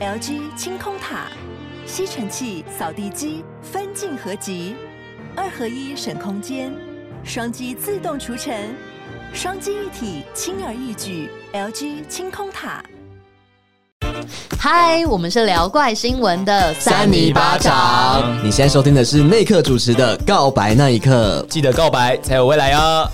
LG 清空塔，吸尘器、扫地机分镜合集，二合一省空间，双击自动除尘，双击一体轻而易举。LG 清空塔。嗨，我们是聊怪新闻的三米巴掌。你现在收听的是内克主持的《告白那一刻》，记得告白才有未来啊！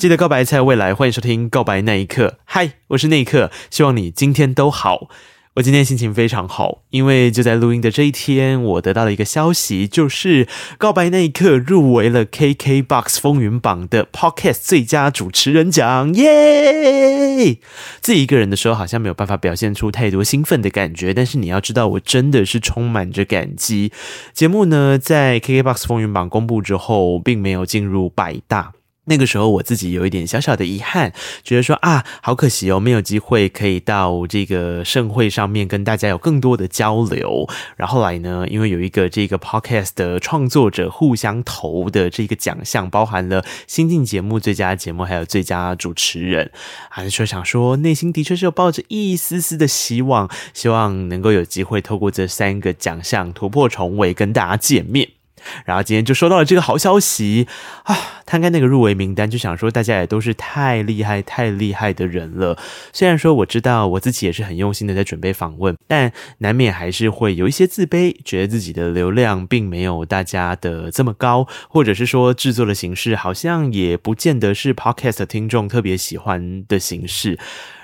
记得告白才有未来，欢迎收听《告白那一刻》。嗨，我是那一刻，希望你今天都好。我今天心情非常好，因为就在录音的这一天，我得到了一个消息，就是《告白那一刻》入围了 KKBOX 风云榜的 Podcast 最佳主持人奖，耶！自己一个人的时候好像没有办法表现出太多兴奋的感觉，但是你要知道，我真的是充满着感激。节目呢，在 KKBOX 风云榜公布之后，并没有进入百大。那个时候我自己有一点小小的遗憾，觉得说啊，好可惜哦，没有机会可以到这个盛会上面跟大家有更多的交流。然后来呢，因为有一个这个 podcast 的创作者互相投的这个奖项，包含了新晋节目最佳节目，还有最佳主持人，还是说想说内心的确是有抱着一丝丝的希望，希望能够有机会透过这三个奖项突破重围，跟大家见面。然后今天就收到了这个好消息啊！摊开那个入围名单，就想说大家也都是太厉害、太厉害的人了。虽然说我知道我自己也是很用心的在准备访问，但难免还是会有一些自卑，觉得自己的流量并没有大家的这么高，或者是说制作的形式好像也不见得是 Podcast 听众特别喜欢的形式。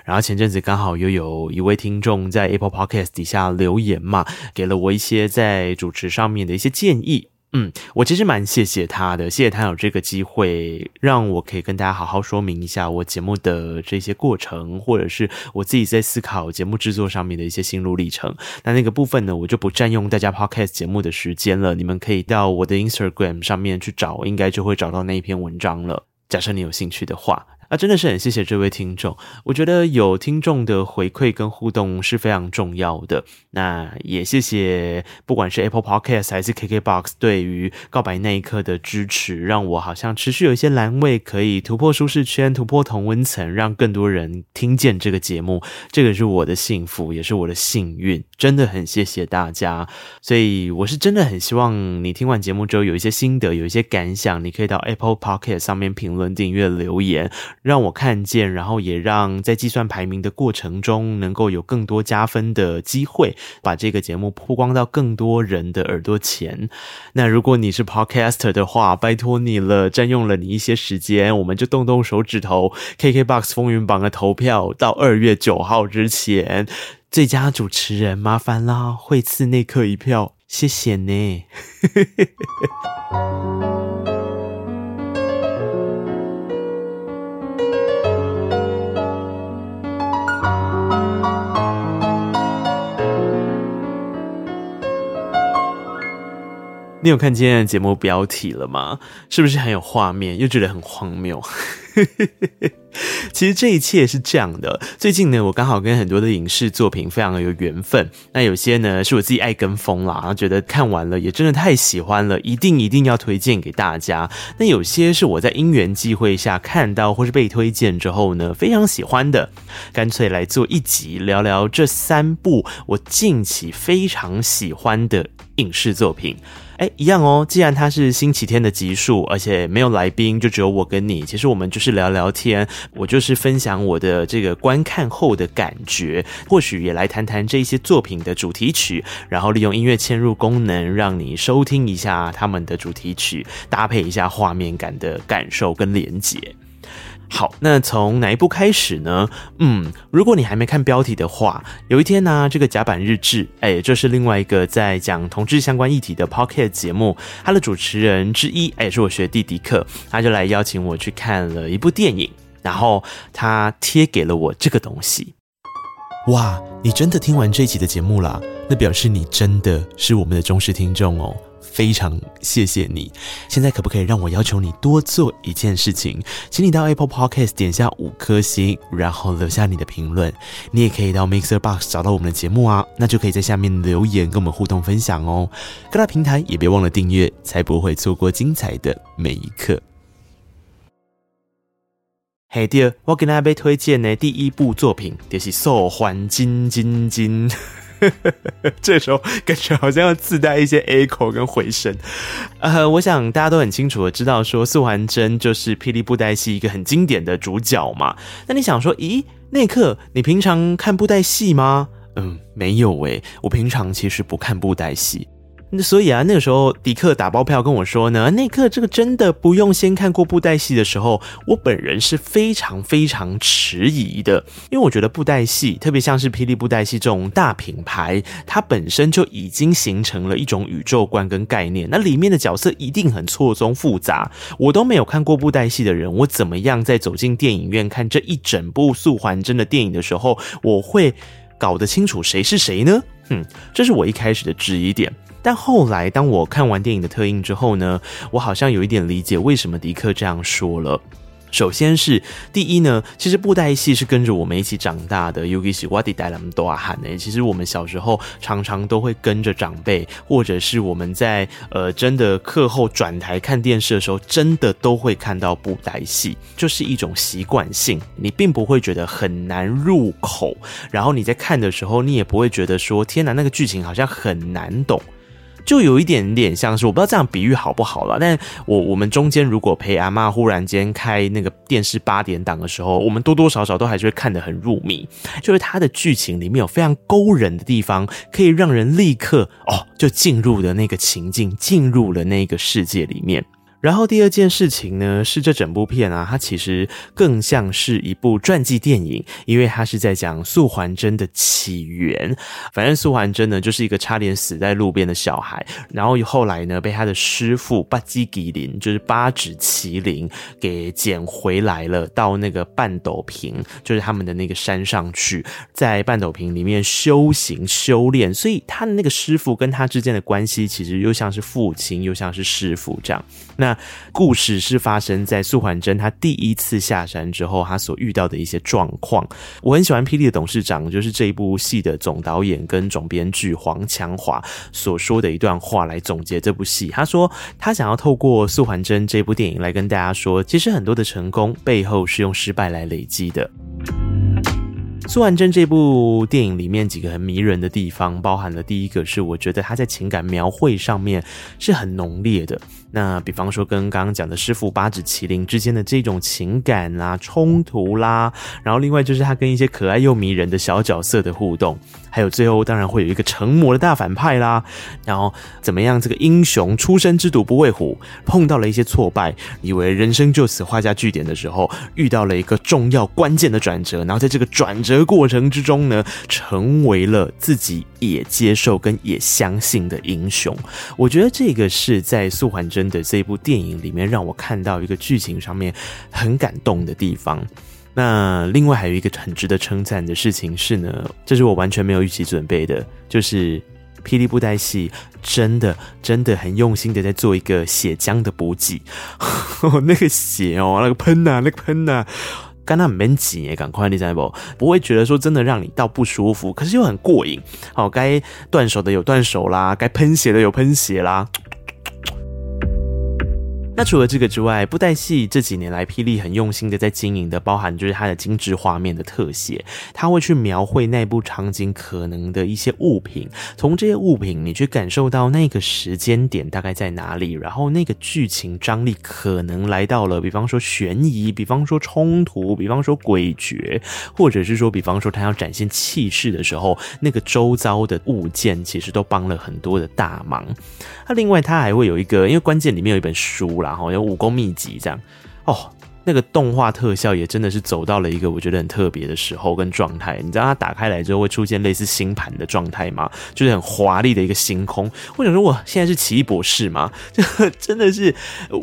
然后前阵子刚好又有一位听众在 Apple Podcast 底下留言嘛，给了我一些在主持上面的一些建议。嗯，我其实蛮谢谢他的，谢谢他有这个机会让我可以跟大家好好说明一下我节目的这些过程，或者是我自己在思考节目制作上面的一些心路历程。那那个部分呢，我就不占用大家 Podcast 节目的时间了，你们可以到我的 Instagram 上面去找，应该就会找到那一篇文章了。假设你有兴趣的话。啊，真的是很谢谢这位听众。我觉得有听众的回馈跟互动是非常重要的。那也谢谢，不管是 Apple Podcast 还是 KKBOX 对于告白那一刻的支持，让我好像持续有一些栏位可以突破舒适圈，突破同温层，让更多人听见这个节目。这个是我的幸福，也是我的幸运。真的很谢谢大家。所以我是真的很希望你听完节目之后有一些心得，有一些感想，你可以到 Apple Podcast 上面评论、订阅、留言。让我看见，然后也让在计算排名的过程中，能够有更多加分的机会，把这个节目曝光到更多人的耳朵前。那如果你是 Podcaster 的话，拜托你了，占用了你一些时间，我们就动动手指头，KKBOX 风云榜的投票到二月九号之前，最佳主持人麻烦啦，惠赐内克一票，谢谢呢。你有看今天的节目标题了吗？是不是很有画面，又觉得很荒谬？其实这一切是这样的。最近呢，我刚好跟很多的影视作品非常的有缘分。那有些呢，是我自己爱跟风啦，然后觉得看完了也真的太喜欢了，一定一定要推荐给大家。那有些是我在因缘际会下看到或是被推荐之后呢，非常喜欢的，干脆来做一集聊聊这三部我近期非常喜欢的影视作品。哎，一样哦。既然它是星期天的集数，而且没有来宾，就只有我跟你。其实我们就是聊聊天，我就是分享我的这个观看后的感觉，或许也来谈谈这些作品的主题曲，然后利用音乐嵌入功能，让你收听一下他们的主题曲，搭配一下画面感的感受跟连结。好，那从哪一部开始呢？嗯，如果你还没看标题的话，有一天呢、啊，这个甲板日志，哎，这是另外一个在讲同志相关议题的 Podcast 节目，它的主持人之一，哎，是我学弟迪克，他就来邀请我去看了一部电影，然后他贴给了我这个东西。哇，你真的听完这一集的节目啦？那表示你真的是我们的忠实听众哦。非常谢谢你，现在可不可以让我要求你多做一件事情？请你到 Apple Podcast 点下五颗星，然后留下你的评论。你也可以到 Mixer Box 找到我们的节目啊，那就可以在下面留言跟我们互动分享哦。各大平台也别忘了订阅，才不会错过精彩的每一刻。嘿，第二，我给大家被推荐的第一部作品就是《素还真真真》。这时候感觉好像要自带一些 echo 跟回声。呃，我想大家都很清楚的知道，说素还真就是霹雳布袋戏一个很经典的主角嘛。那你想说，咦，那刻，你平常看布袋戏吗？嗯，没有诶，我平常其实不看布袋戏。那所以啊，那个时候迪克打包票跟我说呢，内克这个真的不用先看过布袋戏的时候，我本人是非常非常迟疑的，因为我觉得布袋戏，特别像是霹雳布袋戏这种大品牌，它本身就已经形成了一种宇宙观跟概念，那里面的角色一定很错综复杂。我都没有看过布袋戏的人，我怎么样在走进电影院看这一整部素还真的电影的时候，我会搞得清楚谁是谁呢？嗯，这是我一开始的质疑点。但后来，当我看完电影的特映之后呢，我好像有一点理解为什么迪克这样说了。首先是第一呢，其实布袋戏是跟着我们一起长大的，尤其是我的带那么多喊呢。其实我们小时候常常都会跟着长辈，或者是我们在呃真的课后转台看电视的时候，真的都会看到布袋戏，就是一种习惯性，你并不会觉得很难入口，然后你在看的时候，你也不会觉得说天哪，那个剧情好像很难懂。就有一点点像是，我不知道这样比喻好不好了。但我我们中间如果陪阿嬷忽然间开那个电视八点档的时候，我们多多少少都还是会看得很入迷。就是它的剧情里面有非常勾人的地方，可以让人立刻哦就进入了那个情境，进入了那个世界里面。然后第二件事情呢，是这整部片啊，它其实更像是一部传记电影，因为它是在讲素还真的起源。反正素还真呢，就是一个差点死在路边的小孩，然后后来呢，被他的师父八基吉林，就是八指麒麟，给捡回来了，到那个半斗坪，就是他们的那个山上去，在半斗坪里面修行修炼。所以他的那个师傅跟他之间的关系，其实又像是父亲，又像是师父这样。那故事是发生在素环真他第一次下山之后，他所遇到的一些状况。我很喜欢霹雳的董事长，就是这一部戏的总导演跟总编剧黄强华所说的一段话来总结这部戏。他说，他想要透过素环真这部电影来跟大家说，其实很多的成功背后是用失败来累积的。素还真这部电影里面几个很迷人的地方，包含了第一个是我觉得他在情感描绘上面是很浓烈的。那比方说跟刚刚讲的师傅八指麒麟之间的这种情感啦、冲突啦，然后另外就是他跟一些可爱又迷人的小角色的互动，还有最后当然会有一个成魔的大反派啦。然后怎么样，这个英雄出生之犊不畏虎，碰到了一些挫败，以为人生就此画下句点的时候，遇到了一个重要关键的转折，然后在这个转折过程之中呢，成为了自己也接受跟也相信的英雄。我觉得这个是在素还真的这部电影里面让我看到一个剧情上面很感动的地方。那另外还有一个很值得称赞的事情是呢，这是我完全没有预期准备的，就是霹雳布袋戏真的真的很用心的在做一个血浆的补给，那个血哦，那个喷呐、那个喷呐、啊。刚刚很紧耶，赶快你知不？不会觉得说真的让你到不舒服，可是又很过瘾。好，该断手的有断手啦，该喷血的有喷血啦。那除了这个之外，布袋戏这几年来，霹雳很用心的在经营的，包含就是它的精致画面的特写，它会去描绘那部场景可能的一些物品，从这些物品你去感受到那个时间点大概在哪里，然后那个剧情张力可能来到了，比方说悬疑，比方说冲突，比方说诡谲，或者是说，比方说他要展现气势的时候，那个周遭的物件其实都帮了很多的大忙。那另外它还会有一个，因为关键里面有一本书啦。然后有武功秘籍这样哦，那个动画特效也真的是走到了一个我觉得很特别的时候跟状态。你知道它打开来之后会出现类似星盘的状态吗？就是很华丽的一个星空。我想说，我现在是奇异博士吗？这真的是，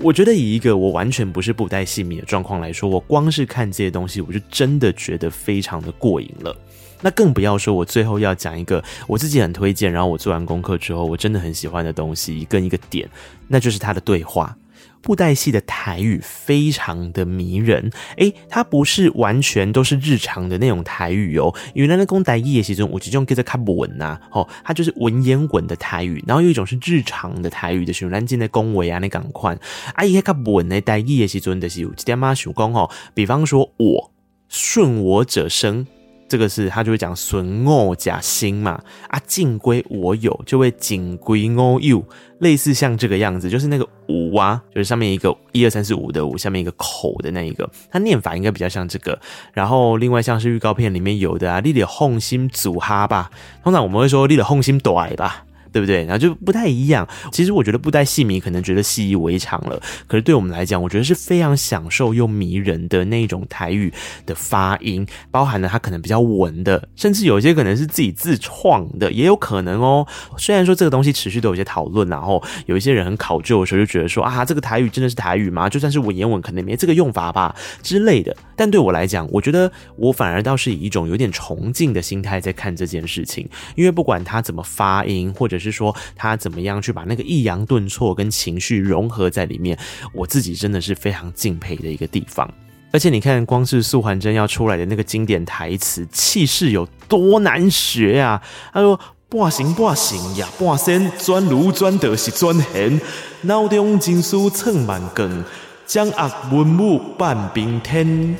我觉得以一个我完全不是布袋戏迷的状况来说，我光是看这些东西，我就真的觉得非常的过瘾了。那更不要说，我最后要讲一个我自己很推荐，然后我做完功课之后，我真的很喜欢的东西跟一个点，那就是他的对话。布袋戏的台语非常的迷人。诶，它不是完全都是日常的那种台语哦。原来的讲台语也是一种，我这种叫做较文呐，哦，它就是文言文的台语。然后有一种是日常的台语的，像咱今的恭维啊，那赶快。啊，伊较文的台语也是真的是有一点嘛，想讲哦，比方说我顺我者生。这个是他就会讲损我假心嘛啊，尽归我有就会尽归我有，类似像这个样子，就是那个五啊，就是上面一个一二三四五的五，下面一个口的那一个，它念法应该比较像这个。然后另外像是预告片里面有的啊，你的红心组哈吧，通常我们会说你的红心短吧。对不对？然后就不太一样。其实我觉得布袋戏迷可能觉得习以为常了，可是对我们来讲，我觉得是非常享受又迷人的那种台语的发音，包含了它可能比较文的，甚至有一些可能是自己自创的，也有可能哦。虽然说这个东西持续都有些讨论，然后有一些人很考究的时候就觉得说啊，这个台语真的是台语吗？就算是文言文，可能没这个用法吧之类的。但对我来讲，我觉得我反而倒是以一种有点崇敬的心态在看这件事情，因为不管它怎么发音，或者是说他怎么样去把那个抑扬顿挫跟情绪融合在里面，我自己真的是非常敬佩的一个地方。而且你看，光是素还真要出来的那个经典台词，气势有多难学啊！他说：“半醒半醒呀，半仙转炉转的是转现，脑中金书寸万根，将恶文武半边天。”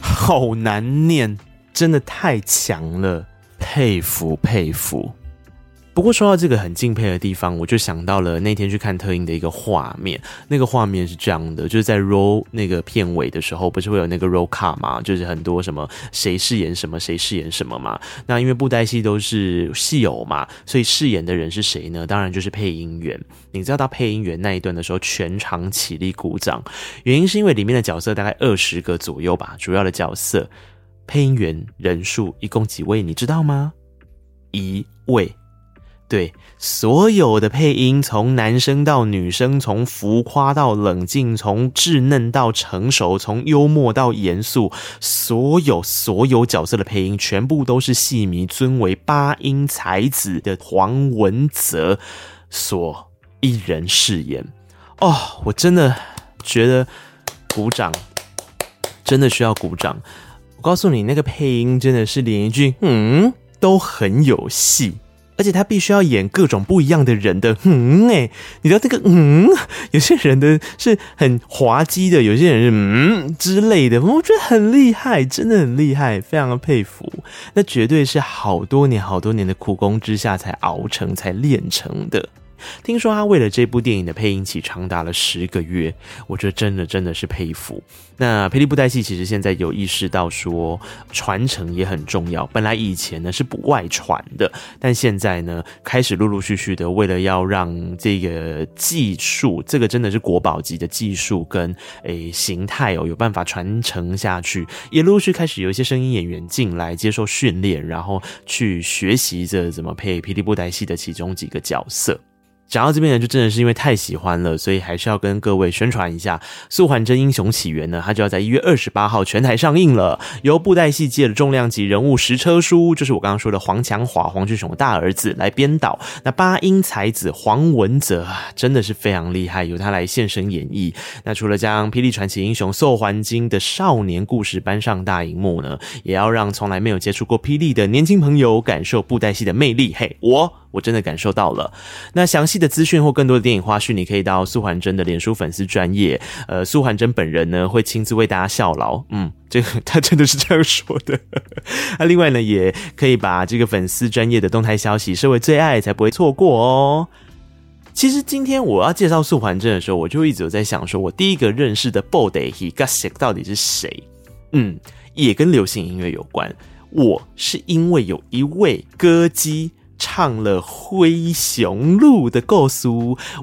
好难念，真的太强了。佩服佩服，不过说到这个很敬佩的地方，我就想到了那天去看特映的一个画面。那个画面是这样的，就是在 roll 那个片尾的时候，不是会有那个 roll card 吗？就是很多什么谁饰演什么，谁饰演什么嘛。那因为布袋戏都是戏偶嘛，所以饰演的人是谁呢？当然就是配音员。你知道到配音员那一段的时候，全场起立鼓掌，原因是因为里面的角色大概二十个左右吧，主要的角色。配音员人数一共几位？你知道吗？一位。对，所有的配音，从男生到女生，从浮夸到冷静，从稚嫩到成熟，从幽默到严肃，所有所有角色的配音，全部都是戏迷尊为八音才子的黄文择所一人饰演。哦，我真的觉得鼓掌，真的需要鼓掌。告诉你，那个配音真的是连一句“嗯”都很有戏，而且他必须要演各种不一样的人的“嗯”哎，你知道这个“嗯”，有些人的是很滑稽的，有些人是“嗯”之类的，我觉得很厉害，真的很厉害，非常的佩服。那绝对是好多年、好多年的苦功之下才熬成、才练成的。听说他为了这部电影的配音期长达了十个月，我觉得真的真的是佩服。那霹雳布袋戏其实现在有意识到说传承也很重要。本来以前呢是不外传的，但现在呢开始陆陆续续的为了要让这个技术，这个真的是国宝级的技术跟诶、形态哦有办法传承下去，也陆续开始有一些声音演员进来接受训练，然后去学习着怎么配霹雳布袋戏的其中几个角色。讲到这边呢，就真的是因为太喜欢了，所以还是要跟各位宣传一下《素还真英雄起源》呢，它就要在一月二十八号全台上映了。由布袋戏界的重量级人物石车书，就是我刚刚说的黄强华、黄俊雄的大儿子来编导。那八音才子黄文泽真的是非常厉害，由他来现身演绎。那除了将《霹雳传奇英雄素还真》的少年故事搬上大荧幕呢，也要让从来没有接触过霹雳的年轻朋友感受布袋戏的魅力。嘿，我。我真的感受到了。那详细的资讯或更多的电影花絮，你可以到素环真的脸书粉丝专业。呃，素环真本人呢会亲自为大家效劳。嗯，这个他真的是这样说的。那 另外呢，也可以把这个粉丝专业的动态消息设为最爱，才不会错过哦。其实今天我要介绍素环真的时候，我就一直有在想，说我第一个认识的布袋戏角色到底是谁？嗯，也跟流行音乐有关。我是因为有一位歌姬。唱了灰熊鹿的故事，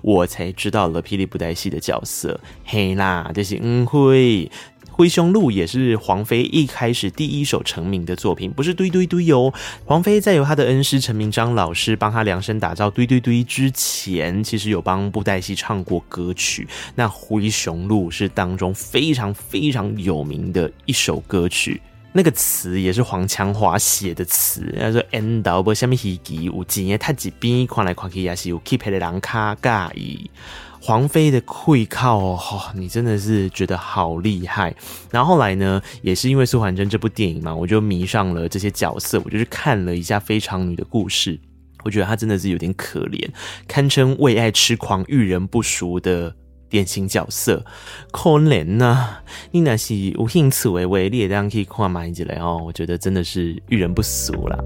我才知道了霹雳布袋戏的角色。嘿啦，这是嗯灰灰熊鹿也是黄飞一开始第一首成名的作品，不是堆堆堆哟。黄飞在由他的恩师陈明章老师帮他量身打造堆堆堆之前，其实有帮布袋戏唱过歌曲。那灰熊鹿是当中非常非常有名的一首歌曲。那个词也是黄强华写的词，他说 “end 到不下面戏剧有钱的太几边，看来看去也是有 keep 的人卡介意”。黄妃的会靠哦，你真的是觉得好厉害。然后后来呢，也是因为苏桓真这部电影嘛，我就迷上了这些角色，我就去看了一下《非常女》的故事。我觉得她真的是有点可怜，堪称为爱痴狂、遇人不淑的典型角色。可怜呐、啊，你那是有兴趣为为，你也当可以看买一来哦。我觉得真的是遇人不淑啦。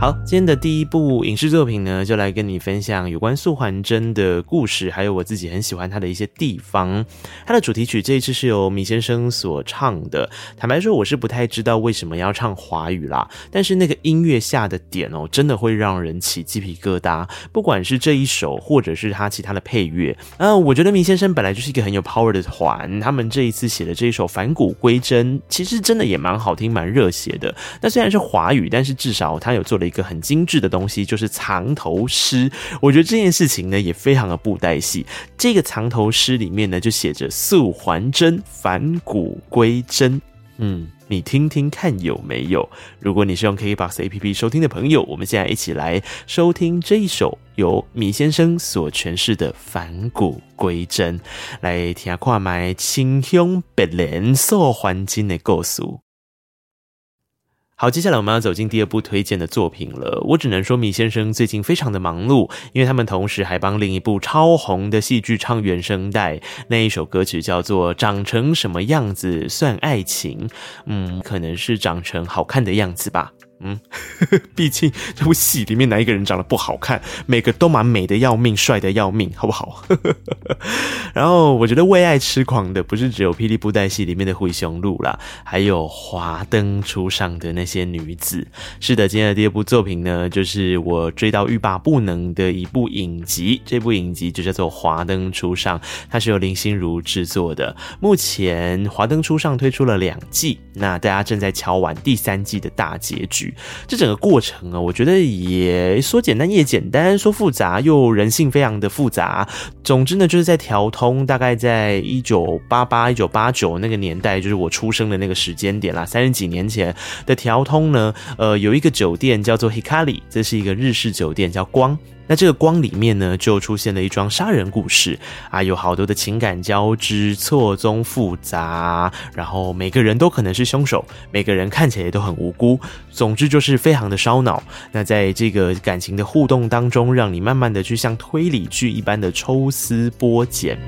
好，今天的第一部影视作品呢，就来跟你分享有关苏桓真的故事，还有我自己很喜欢他的一些地方。他的主题曲这一次是由米先生所唱的。坦白说，我是不太知道为什么要唱华语啦，但是那个音乐下的点哦，真的会让人起鸡皮疙瘩。不管是这一首，或者是他其他的配乐，呃，我觉得米先生本来就是一个很有 power 的团，他们这一次写的这一首《返古归真》，其实真的也蛮好听，蛮热血的。那虽然是华语，但是至少他有做了。一个很精致的东西，就是藏头诗。我觉得这件事情呢，也非常的布袋戏。这个藏头诗里面呢，就写着“素还真返古归真”。嗯，你听听看有没有？如果你是用 KKBOX APP 收听的朋友，我们现在一起来收听这一首由米先生所诠释的《返古归真》，来听下看麦清香别恋苏桓真的故事。好，接下来我们要走进第二部推荐的作品了。我只能说，米先生最近非常的忙碌，因为他们同时还帮另一部超红的戏剧唱原声带。那一首歌曲叫做《长成什么样子算爱情》，嗯，可能是长成好看的样子吧。嗯，毕竟这部戏里面哪一个人长得不好看？每个都蛮美的要命，帅的要命，好不好？然后我觉得为爱痴狂的不是只有霹雳布袋戏里面的灰熊鹿啦，还有华灯初上的那些女子。是的，今天的第二部作品呢，就是我追到欲罢不能的一部影集。这部影集就叫做《华灯初上》，它是由林心如制作的。目前《华灯初上》推出了两季，那大家正在敲完第三季的大结局。这整个过程啊，我觉得也说简单也简单，说复杂又人性非常的复杂。总之呢，就是在调通，大概在一九八八、一九八九那个年代，就是我出生的那个时间点啦，三十几年前的调通呢，呃，有一个酒店叫做 Hikari，这是一个日式酒店，叫光。那这个光里面呢，就出现了一桩杀人故事啊，有好多的情感交织，错综复杂，然后每个人都可能是凶手，每个人看起来都很无辜，总之就是非常的烧脑。那在这个感情的互动当中，让你慢慢的去像推理剧一般的抽丝剥茧。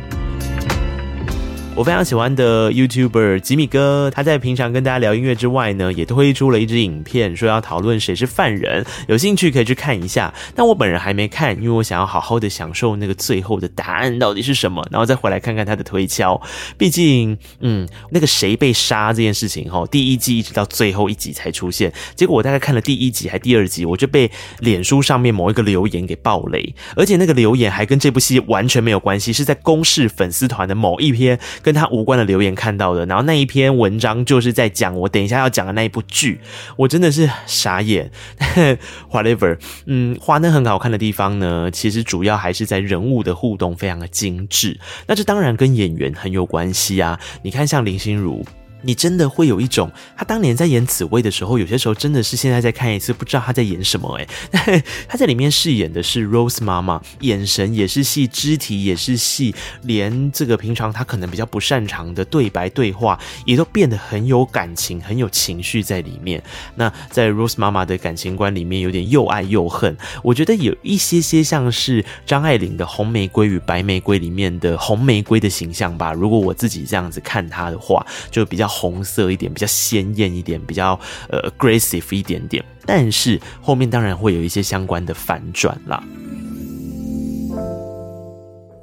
我非常喜欢的 YouTuber 吉米哥，他在平常跟大家聊音乐之外呢，也推出了一支影片，说要讨论谁是犯人。有兴趣可以去看一下。但我本人还没看，因为我想要好好的享受那个最后的答案到底是什么，然后再回来看看他的推敲。毕竟，嗯，那个谁被杀这件事情，哈，第一季一直到最后一集才出现。结果我大概看了第一集还第二集，我就被脸书上面某一个留言给爆雷，而且那个留言还跟这部戏完全没有关系，是在公视粉丝团的某一篇。跟他无关的留言看到的，然后那一篇文章就是在讲我等一下要讲的那一部剧，我真的是傻眼。Whatever，嗯，花灯很好看的地方呢，其实主要还是在人物的互动非常的精致，那这当然跟演员很有关系啊。你看像林心如。你真的会有一种，他当年在演紫薇的时候，有些时候真的是现在再看一次，不知道他在演什么哎，他在里面饰演的是 Rose 妈妈，眼神也是戏，肢体也是戏，连这个平常他可能比较不擅长的对白对话，也都变得很有感情，很有情绪在里面。那在 Rose 妈妈的感情观里面，有点又爱又恨，我觉得有一些些像是张爱玲的《红玫瑰与白玫瑰》里面的红玫瑰的形象吧。如果我自己这样子看她的话，就比较。红色一点，比较鲜艳一点，比较呃 aggressive 一点点，但是后面当然会有一些相关的反转啦。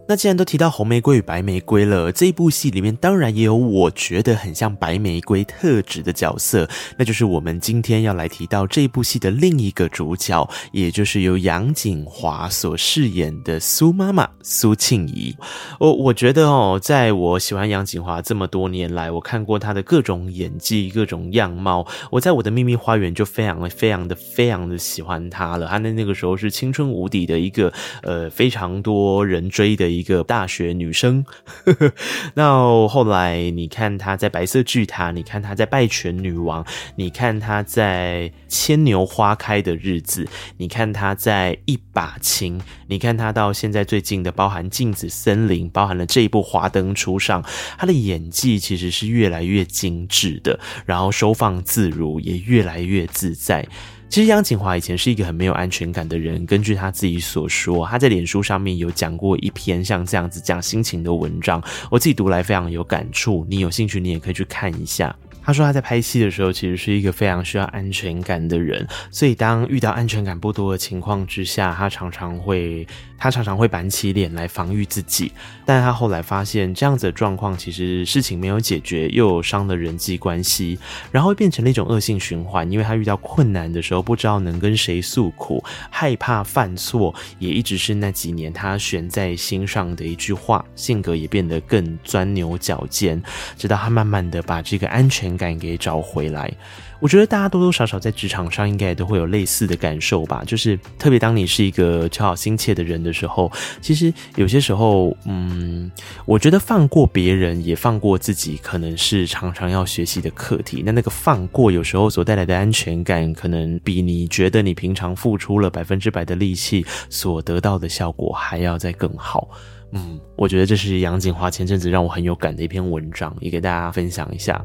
那既然都提到红玫瑰与白玫瑰了，这一部戏里面当然也有我觉得很像白玫瑰特质的角色，那就是我们今天要来提到这部戏的另一个主角，也就是由杨锦华所饰演的苏妈妈苏庆仪。我我觉得哦，在我喜欢杨锦华这么多年来，我看过他的各种演技、各种样貌，我在我的秘密花园就非常的、非常的、非常的喜欢他了。他在那个时候是青春无敌的一个，呃，非常多人追的。一个大学女生。那后来你看她在《白色巨塔》，你看她在《败犬女王》，你看她在《牵牛花开的日子》，你看她在《一把青》，你看她到现在最近的，包含《镜子森林》，包含了这一部《华灯初上》，她的演技其实是越来越精致的，然后收放自如，也越来越自在。其实杨谨华以前是一个很没有安全感的人。根据他自己所说，他在脸书上面有讲过一篇像这样子讲心情的文章，我自己读来非常有感触。你有兴趣，你也可以去看一下。他说他在拍戏的时候，其实是一个非常需要安全感的人，所以当遇到安全感不多的情况之下，他常常会他常常会板起脸来防御自己。但他后来发现这样子的状况，其实事情没有解决，又伤了人际关系，然后变成了一种恶性循环。因为他遇到困难的时候，不知道能跟谁诉苦，害怕犯错，也一直是那几年他悬在心上的一句话。性格也变得更钻牛角尖，直到他慢慢的把这个安全感给找回来。我觉得大家多多少少在职场上应该都会有类似的感受吧，就是特别当你是一个求好心切的人的时候，其实有些时候，嗯，我觉得放过别人也放过自己，可能是常常要学习的课题。那那个放过有时候所带来的安全感，可能比你觉得你平常付出了百分之百的力气所得到的效果还要再更好。嗯，我觉得这是杨谨华前阵子让我很有感的一篇文章，也给大家分享一下。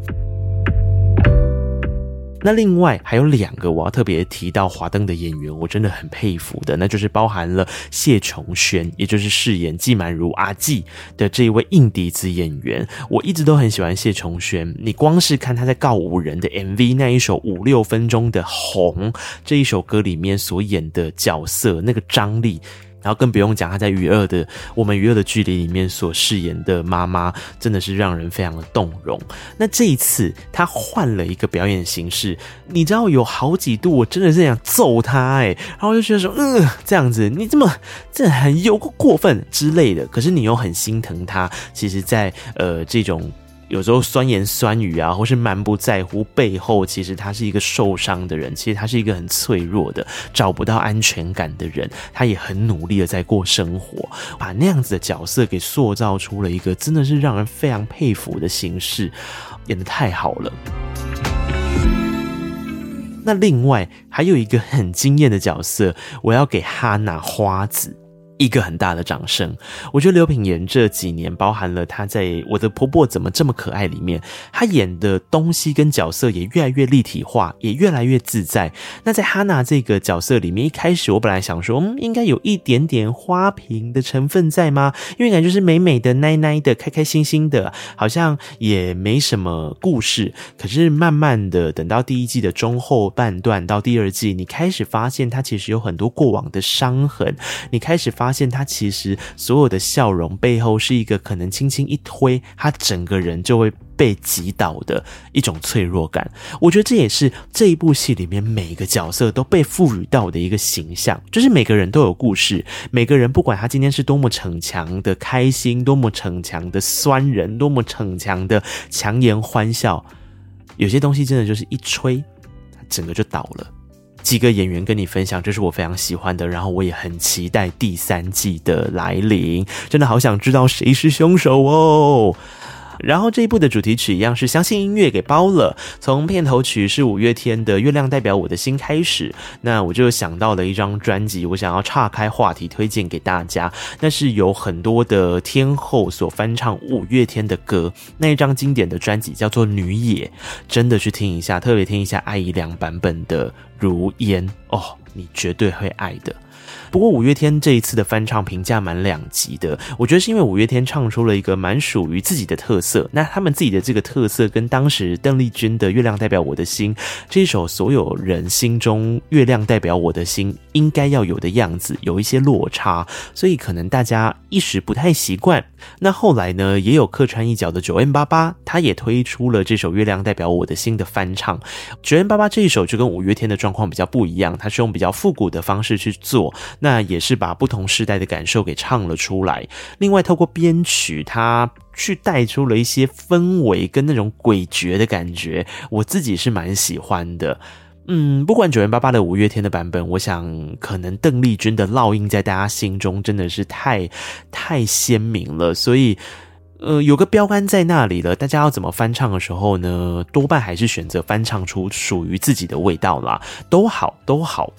那另外还有两个我要特别提到华灯的演员，我真的很佩服的，那就是包含了谢琼轩，也就是饰演季满如阿季的这一位硬笛子演员。我一直都很喜欢谢琼轩，你光是看他在告五人的 MV 那一首五六分钟的红这一首歌里面所演的角色，那个张力。然后更不用讲，他在《娱乐的我们娱乐的距离》里面所饰演的妈妈，真的是让人非常的动容。那这一次他换了一个表演形式，你知道有好几度我真的是想揍他哎，然后我就觉得说，嗯，这样子你这么这很有过分之类的，可是你又很心疼他。其实，在呃这种。有时候酸言酸语啊，或是蛮不在乎，背后其实他是一个受伤的人，其实他是一个很脆弱的、找不到安全感的人。他也很努力的在过生活，把那样子的角色给塑造出了一个真的是让人非常佩服的形式，演得太好了。那另外还有一个很惊艳的角色，我要给哈娜花子。一个很大的掌声。我觉得刘品言这几年，包含了她在《我的婆婆怎么这么可爱》里面，她演的东西跟角色也越来越立体化，也越来越自在。那在哈娜这个角色里面，一开始我本来想说，嗯，应该有一点点花瓶的成分在吗？因为感觉是美美的、奶奶的、开开心心的，好像也没什么故事。可是慢慢的，等到第一季的中后半段到第二季，你开始发现她其实有很多过往的伤痕，你开始发。发现他其实所有的笑容背后是一个可能轻轻一推，他整个人就会被击倒的一种脆弱感。我觉得这也是这一部戏里面每一个角色都被赋予到的一个形象，就是每个人都有故事，每个人不管他今天是多么逞强的开心，多么逞强的酸人，多么逞强的强颜欢笑，有些东西真的就是一吹，他整个就倒了。几个演员跟你分享，这是我非常喜欢的，然后我也很期待第三季的来临，真的好想知道谁是凶手哦。然后这一部的主题曲一样是相信音乐给包了，从片头曲是五月天的《月亮代表我的心》开始，那我就想到了一张专辑，我想要岔开话题推荐给大家，那是有很多的天后所翻唱五月天的歌，那一张经典的专辑叫做《女野》，真的去听一下，特别听一下艾怡良版本的《如烟》哦，你绝对会爱的。不过五月天这一次的翻唱评价蛮两极的，我觉得是因为五月天唱出了一个蛮属于自己的特色，那他们自己的这个特色跟当时邓丽君的《月亮代表我的心》这一首所有人心中《月亮代表我的心》应该要有的样子有一些落差，所以可能大家一时不太习惯。那后来呢，也有客串一角的九 N 八八他也推出了这首《月亮代表我的心》的翻唱。九 N 八八这一首就跟五月天的状况比较不一样，他是用比较复古的方式去做。那也是把不同时代的感受给唱了出来。另外，透过编曲，它去带出了一些氛围跟那种诡谲的感觉，我自己是蛮喜欢的。嗯，不管九零八八的五月天的版本，我想可能邓丽君的烙印在大家心中真的是太太鲜明了，所以呃有个标杆在那里了。大家要怎么翻唱的时候呢？多半还是选择翻唱出属于自己的味道啦，都好都好。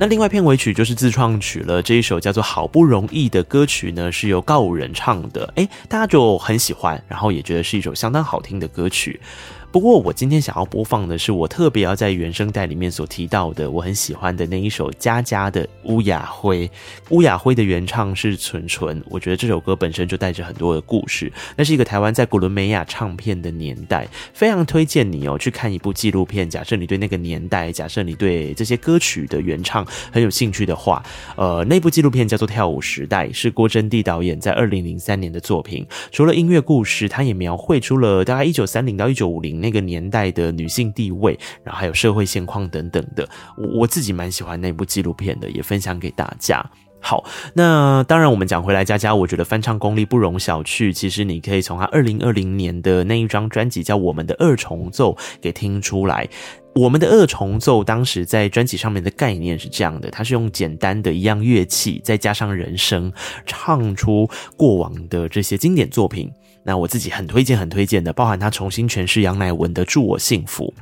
那另外片尾曲就是自创曲了，这一首叫做《好不容易》的歌曲呢，是由告五人唱的，诶，大家就很喜欢，然后也觉得是一首相当好听的歌曲。不过我今天想要播放的是我特别要在原声带里面所提到的，我很喜欢的那一首佳佳的《乌雅灰》。乌雅灰的原唱是纯纯，我觉得这首歌本身就带着很多的故事。那是一个台湾在古伦美亚唱片的年代，非常推荐你哦去看一部纪录片。假设你对那个年代，假设你对这些歌曲的原唱很有兴趣的话，呃，那部纪录片叫做《跳舞时代》，是郭真地导演在二零零三年的作品。除了音乐故事，他也描绘出了大概一九三零到一九五零。那个年代的女性地位，然后还有社会现况等等的，我我自己蛮喜欢那部纪录片的，也分享给大家。好，那当然我们讲回来，佳佳，我觉得翻唱功力不容小觑。其实你可以从她二零二零年的那一张专辑叫《我们的二重奏》给听出来。我们的二重奏当时在专辑上面的概念是这样的，它是用简单的一样乐器，再加上人声，唱出过往的这些经典作品。那我自己很推荐，很推荐的，包含他重新诠释杨乃文的《祝我幸福》，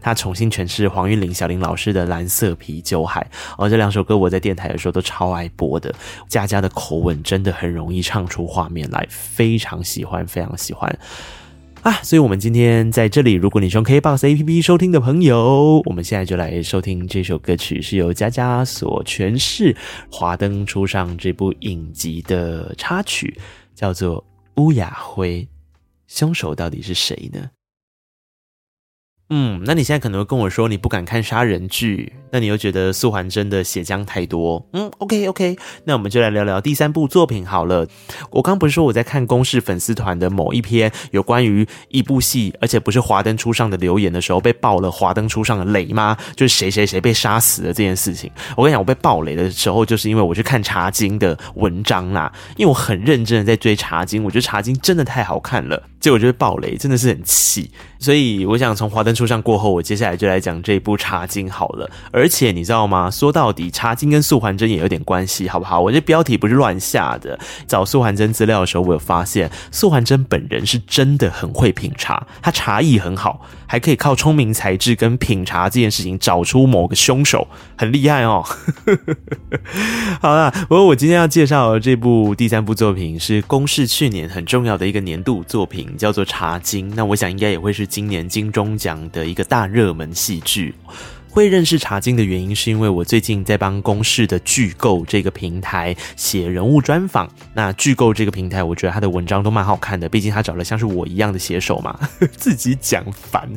他重新诠释黄韵玲、小林老师的《蓝色啤酒海》。哦，这两首歌我在电台的时候都超爱播的。佳佳的口吻真的很容易唱出画面来，非常喜欢，非常喜欢啊！所以，我们今天在这里，如果你是用 KBox APP 收听的朋友，我们现在就来收听这首歌曲，是由佳佳所诠释《华灯初上》这部影集的插曲，叫做。乌雅辉，凶手到底是谁呢？嗯，那你现在可能会跟我说你不敢看杀人剧，那你又觉得素还真的血浆太多。嗯，OK OK，那我们就来聊聊第三部作品好了。我刚不是说我在看公式粉丝团的某一篇有关于一部戏，而且不是华灯初上的留言的时候，被爆了华灯初上的雷吗？就是谁谁谁被杀死了这件事情。我跟你讲，我被爆雷的时候，就是因为我去看茶经的文章啦，因为我很认真的在追茶经，我觉得茶经真的太好看了，结果就是爆雷，真的是很气。所以我想从华灯初上过后，我接下来就来讲这一部《茶经》好了。而且你知道吗？说到底，《茶经》跟素还真也有点关系，好不好？我这标题不是乱下的。找素还真资料的时候，我有发现素还真本人是真的很会品茶，他茶艺很好，还可以靠聪明才智跟品茶这件事情找出某个凶手，很厉害哦。好啦，不过我今天要介绍的这部第三部作品是公视去年很重要的一个年度作品，叫做《茶经》。那我想应该也会是。今年金钟奖的一个大热门戏剧。会认识茶金的原因，是因为我最近在帮公式的剧构这个平台写人物专访。那剧构这个平台，我觉得他的文章都蛮好看的，毕竟他找了像是我一样的写手嘛，自己讲烦。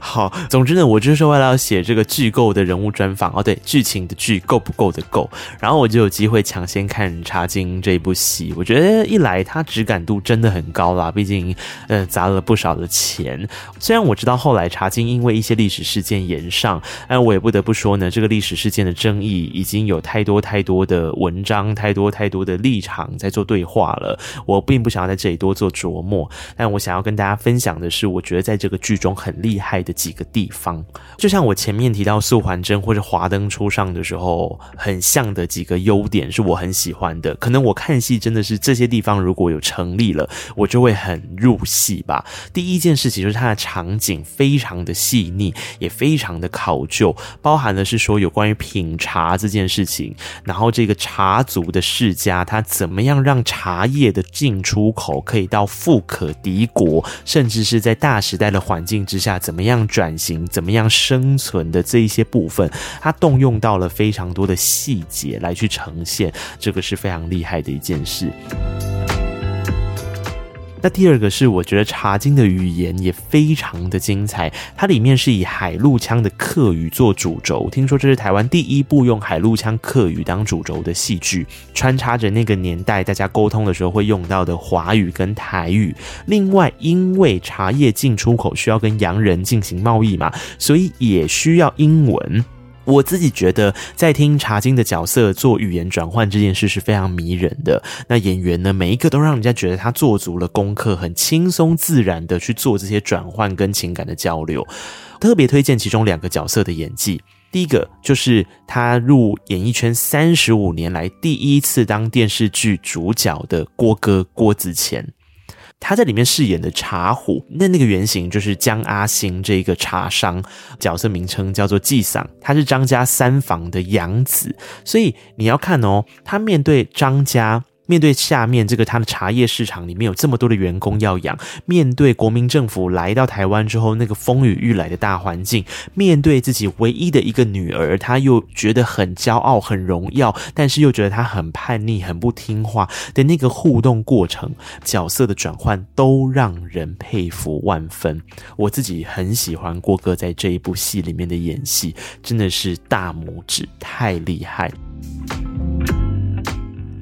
好，总之呢，我就是为了要写这个剧构的人物专访哦，对，剧情的剧够不够的够，然后我就有机会抢先看茶金这一部戏。我觉得一来它质感度真的很高啦，毕竟呃砸了不少的钱。虽然我知道后来茶金因为一些历史事件延上，那我也不得不说呢，这个历史事件的争议已经有太多太多的文章，太多太多的立场在做对话了。我并不想要在这里多做琢磨，但我想要跟大家分享的是，我觉得在这个剧中很厉害的几个地方。就像我前面提到素还真或者华灯初上的时候，很像的几个优点是我很喜欢的。可能我看戏真的是这些地方如果有成立了，我就会很入戏吧。第一件事情就是它的场景非常的细腻，也非常的考究。包含的是说有关于品茶这件事情，然后这个茶族的世家，他怎么样让茶叶的进出口可以到富可敌国，甚至是在大时代的环境之下，怎么样转型，怎么样生存的这一些部分，他动用到了非常多的细节来去呈现，这个是非常厉害的一件事。那第二个是，我觉得茶金的语言也非常的精彩，它里面是以海陆腔的客语做主轴，听说这是台湾第一部用海陆腔客语当主轴的戏剧，穿插着那个年代大家沟通的时候会用到的华语跟台语。另外，因为茶叶进出口需要跟洋人进行贸易嘛，所以也需要英文。我自己觉得，在听茶金的角色做语言转换这件事是非常迷人的。那演员呢，每一个都让人家觉得他做足了功课，很轻松自然的去做这些转换跟情感的交流。特别推荐其中两个角色的演技。第一个就是他入演艺圈三十五年来第一次当电视剧主角的郭哥郭子乾。他在里面饰演的茶壶，那那个原型就是江阿星这个茶商，角色名称叫做纪桑，他是张家三房的养子，所以你要看哦，他面对张家。面对下面这个他的茶叶市场里面有这么多的员工要养，面对国民政府来到台湾之后那个风雨欲来的大环境，面对自己唯一的一个女儿，他又觉得很骄傲、很荣耀，但是又觉得他很叛逆、很不听话的那个互动过程，角色的转换都让人佩服万分。我自己很喜欢郭哥在这一部戏里面的演戏，真的是大拇指，太厉害。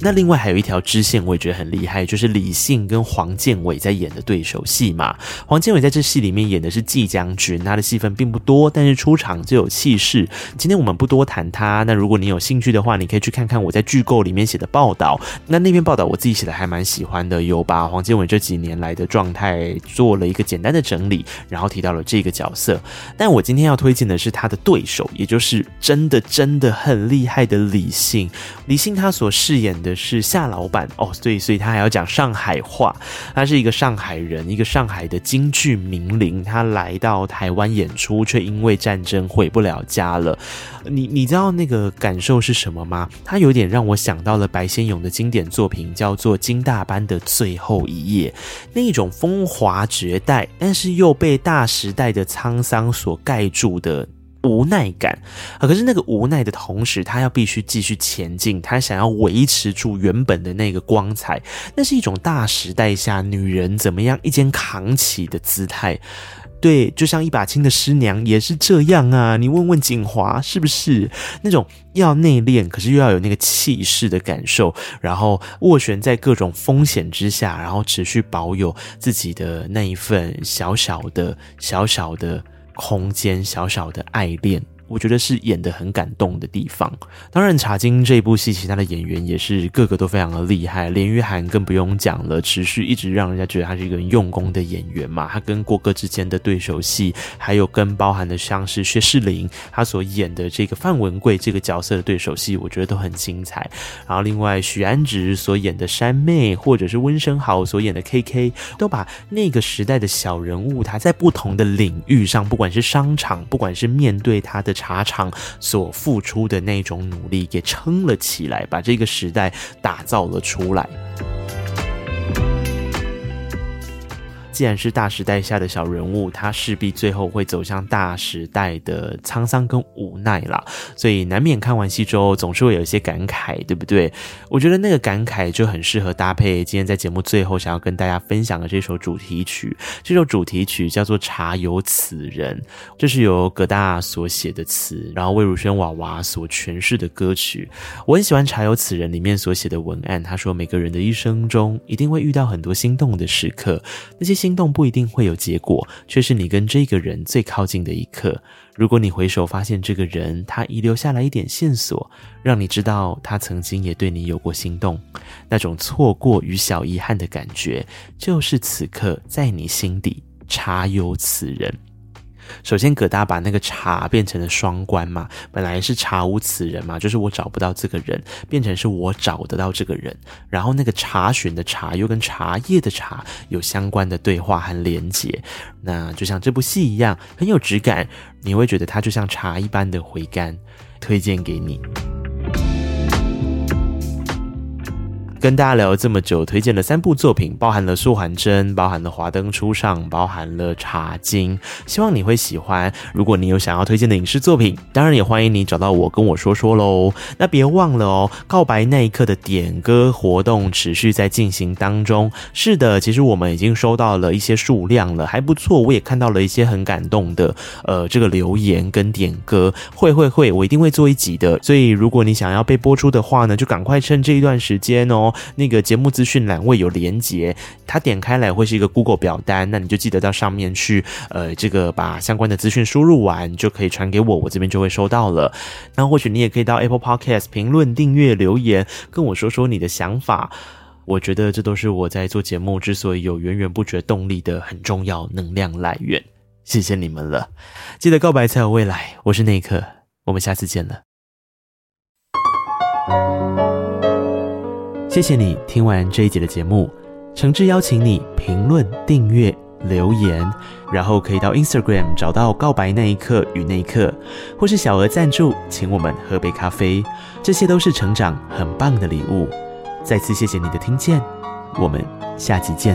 那另外还有一条支线，我也觉得很厉害，就是李信跟黄建伟在演的对手戏嘛。黄建伟在这戏里面演的是季将军，他的戏份并不多，但是出场就有气势。今天我们不多谈他，那如果你有兴趣的话，你可以去看看我在剧购里面写的报道。那那篇报道我自己写的还蛮喜欢的，有把黄建伟这几年来的状态做了一个简单的整理，然后提到了这个角色。但我今天要推荐的是他的对手，也就是真的真的很厉害的李信。李信他所饰演的。的是夏老板哦，对，所以他还要讲上海话。他是一个上海人，一个上海的京剧名伶。他来到台湾演出，却因为战争回不了家了。你你知道那个感受是什么吗？他有点让我想到了白先勇的经典作品，叫做《金大班的最后一夜》，那一种风华绝代，但是又被大时代的沧桑所盖住的。无奈感啊，可是那个无奈的同时，他要必须继续前进，他想要维持住原本的那个光彩，那是一种大时代下女人怎么样一肩扛起的姿态。对，就像一把青的师娘也是这样啊。你问问景华是不是那种要内敛，可是又要有那个气势的感受，然后斡旋在各种风险之下，然后持续保有自己的那一份小小的、小小的。空间小小的爱恋。我觉得是演的很感动的地方。当然，《茶金》这部戏，其他的演员也是个个都非常的厉害。连俞涵更不用讲了，持续一直让人家觉得他是一个用功的演员嘛。他跟郭哥之间的对手戏，还有跟包含的像是薛仕凌他所演的这个范文贵这个角色的对手戏，我觉得都很精彩。然后，另外许安植所演的山妹，或者是温昇豪所演的 KK，都把那个时代的小人物，他在不同的领域上，不管是商场，不管是面对他的。茶厂所付出的那种努力给撑了起来，把这个时代打造了出来。既然是大时代下的小人物，他势必最后会走向大时代的沧桑跟无奈啦，所以难免看完戏之后总是会有一些感慨，对不对？我觉得那个感慨就很适合搭配今天在节目最后想要跟大家分享的这首主题曲。这首主题曲叫做《茶有此人》，这是由葛大所写的词，然后魏如萱娃娃所诠释的歌曲。我很喜欢《茶有此人》里面所写的文案，他说每个人的一生中一定会遇到很多心动的时刻，那些心。动不一定会有结果，却是你跟这个人最靠近的一刻。如果你回首发现这个人，他遗留下来一点线索，让你知道他曾经也对你有过心动，那种错过与小遗憾的感觉，就是此刻在你心底茶有此人。首先，葛大把那个茶变成了双关嘛，本来是查无此人嘛，就是我找不到这个人，变成是我找得到这个人。然后那个查询的查又跟茶叶的茶有相关的对话和连结，那就像这部戏一样，很有质感，你会觉得它就像茶一般的回甘，推荐给你。跟大家聊了这么久，推荐了三部作品，包含了素还真，包含了华灯初上，包含了茶经，希望你会喜欢。如果你有想要推荐的影视作品，当然也欢迎你找到我跟我说说喽。那别忘了哦，告白那一刻的点歌活动持续在进行当中。是的，其实我们已经收到了一些数量了，还不错。我也看到了一些很感动的，呃，这个留言跟点歌。会会会，我一定会做一集的。所以如果你想要被播出的话呢，就赶快趁这一段时间哦。那个节目资讯栏位有连接，它点开来会是一个 Google 表单，那你就记得到上面去，呃，这个把相关的资讯输入完，就可以传给我，我这边就会收到了。那或许你也可以到 Apple Podcast 评论、订阅、留言，跟我说说你的想法。我觉得这都是我在做节目之所以有源源不绝动力的很重要能量来源。谢谢你们了，记得告白才有未来。我是那一刻，我们下次见了。谢谢你听完这一集的节目，诚挚邀请你评论、订阅、留言，然后可以到 Instagram 找到告白那一刻与那一刻，或是小额赞助，请我们喝杯咖啡，这些都是成长很棒的礼物。再次谢谢你的听见，我们下集见。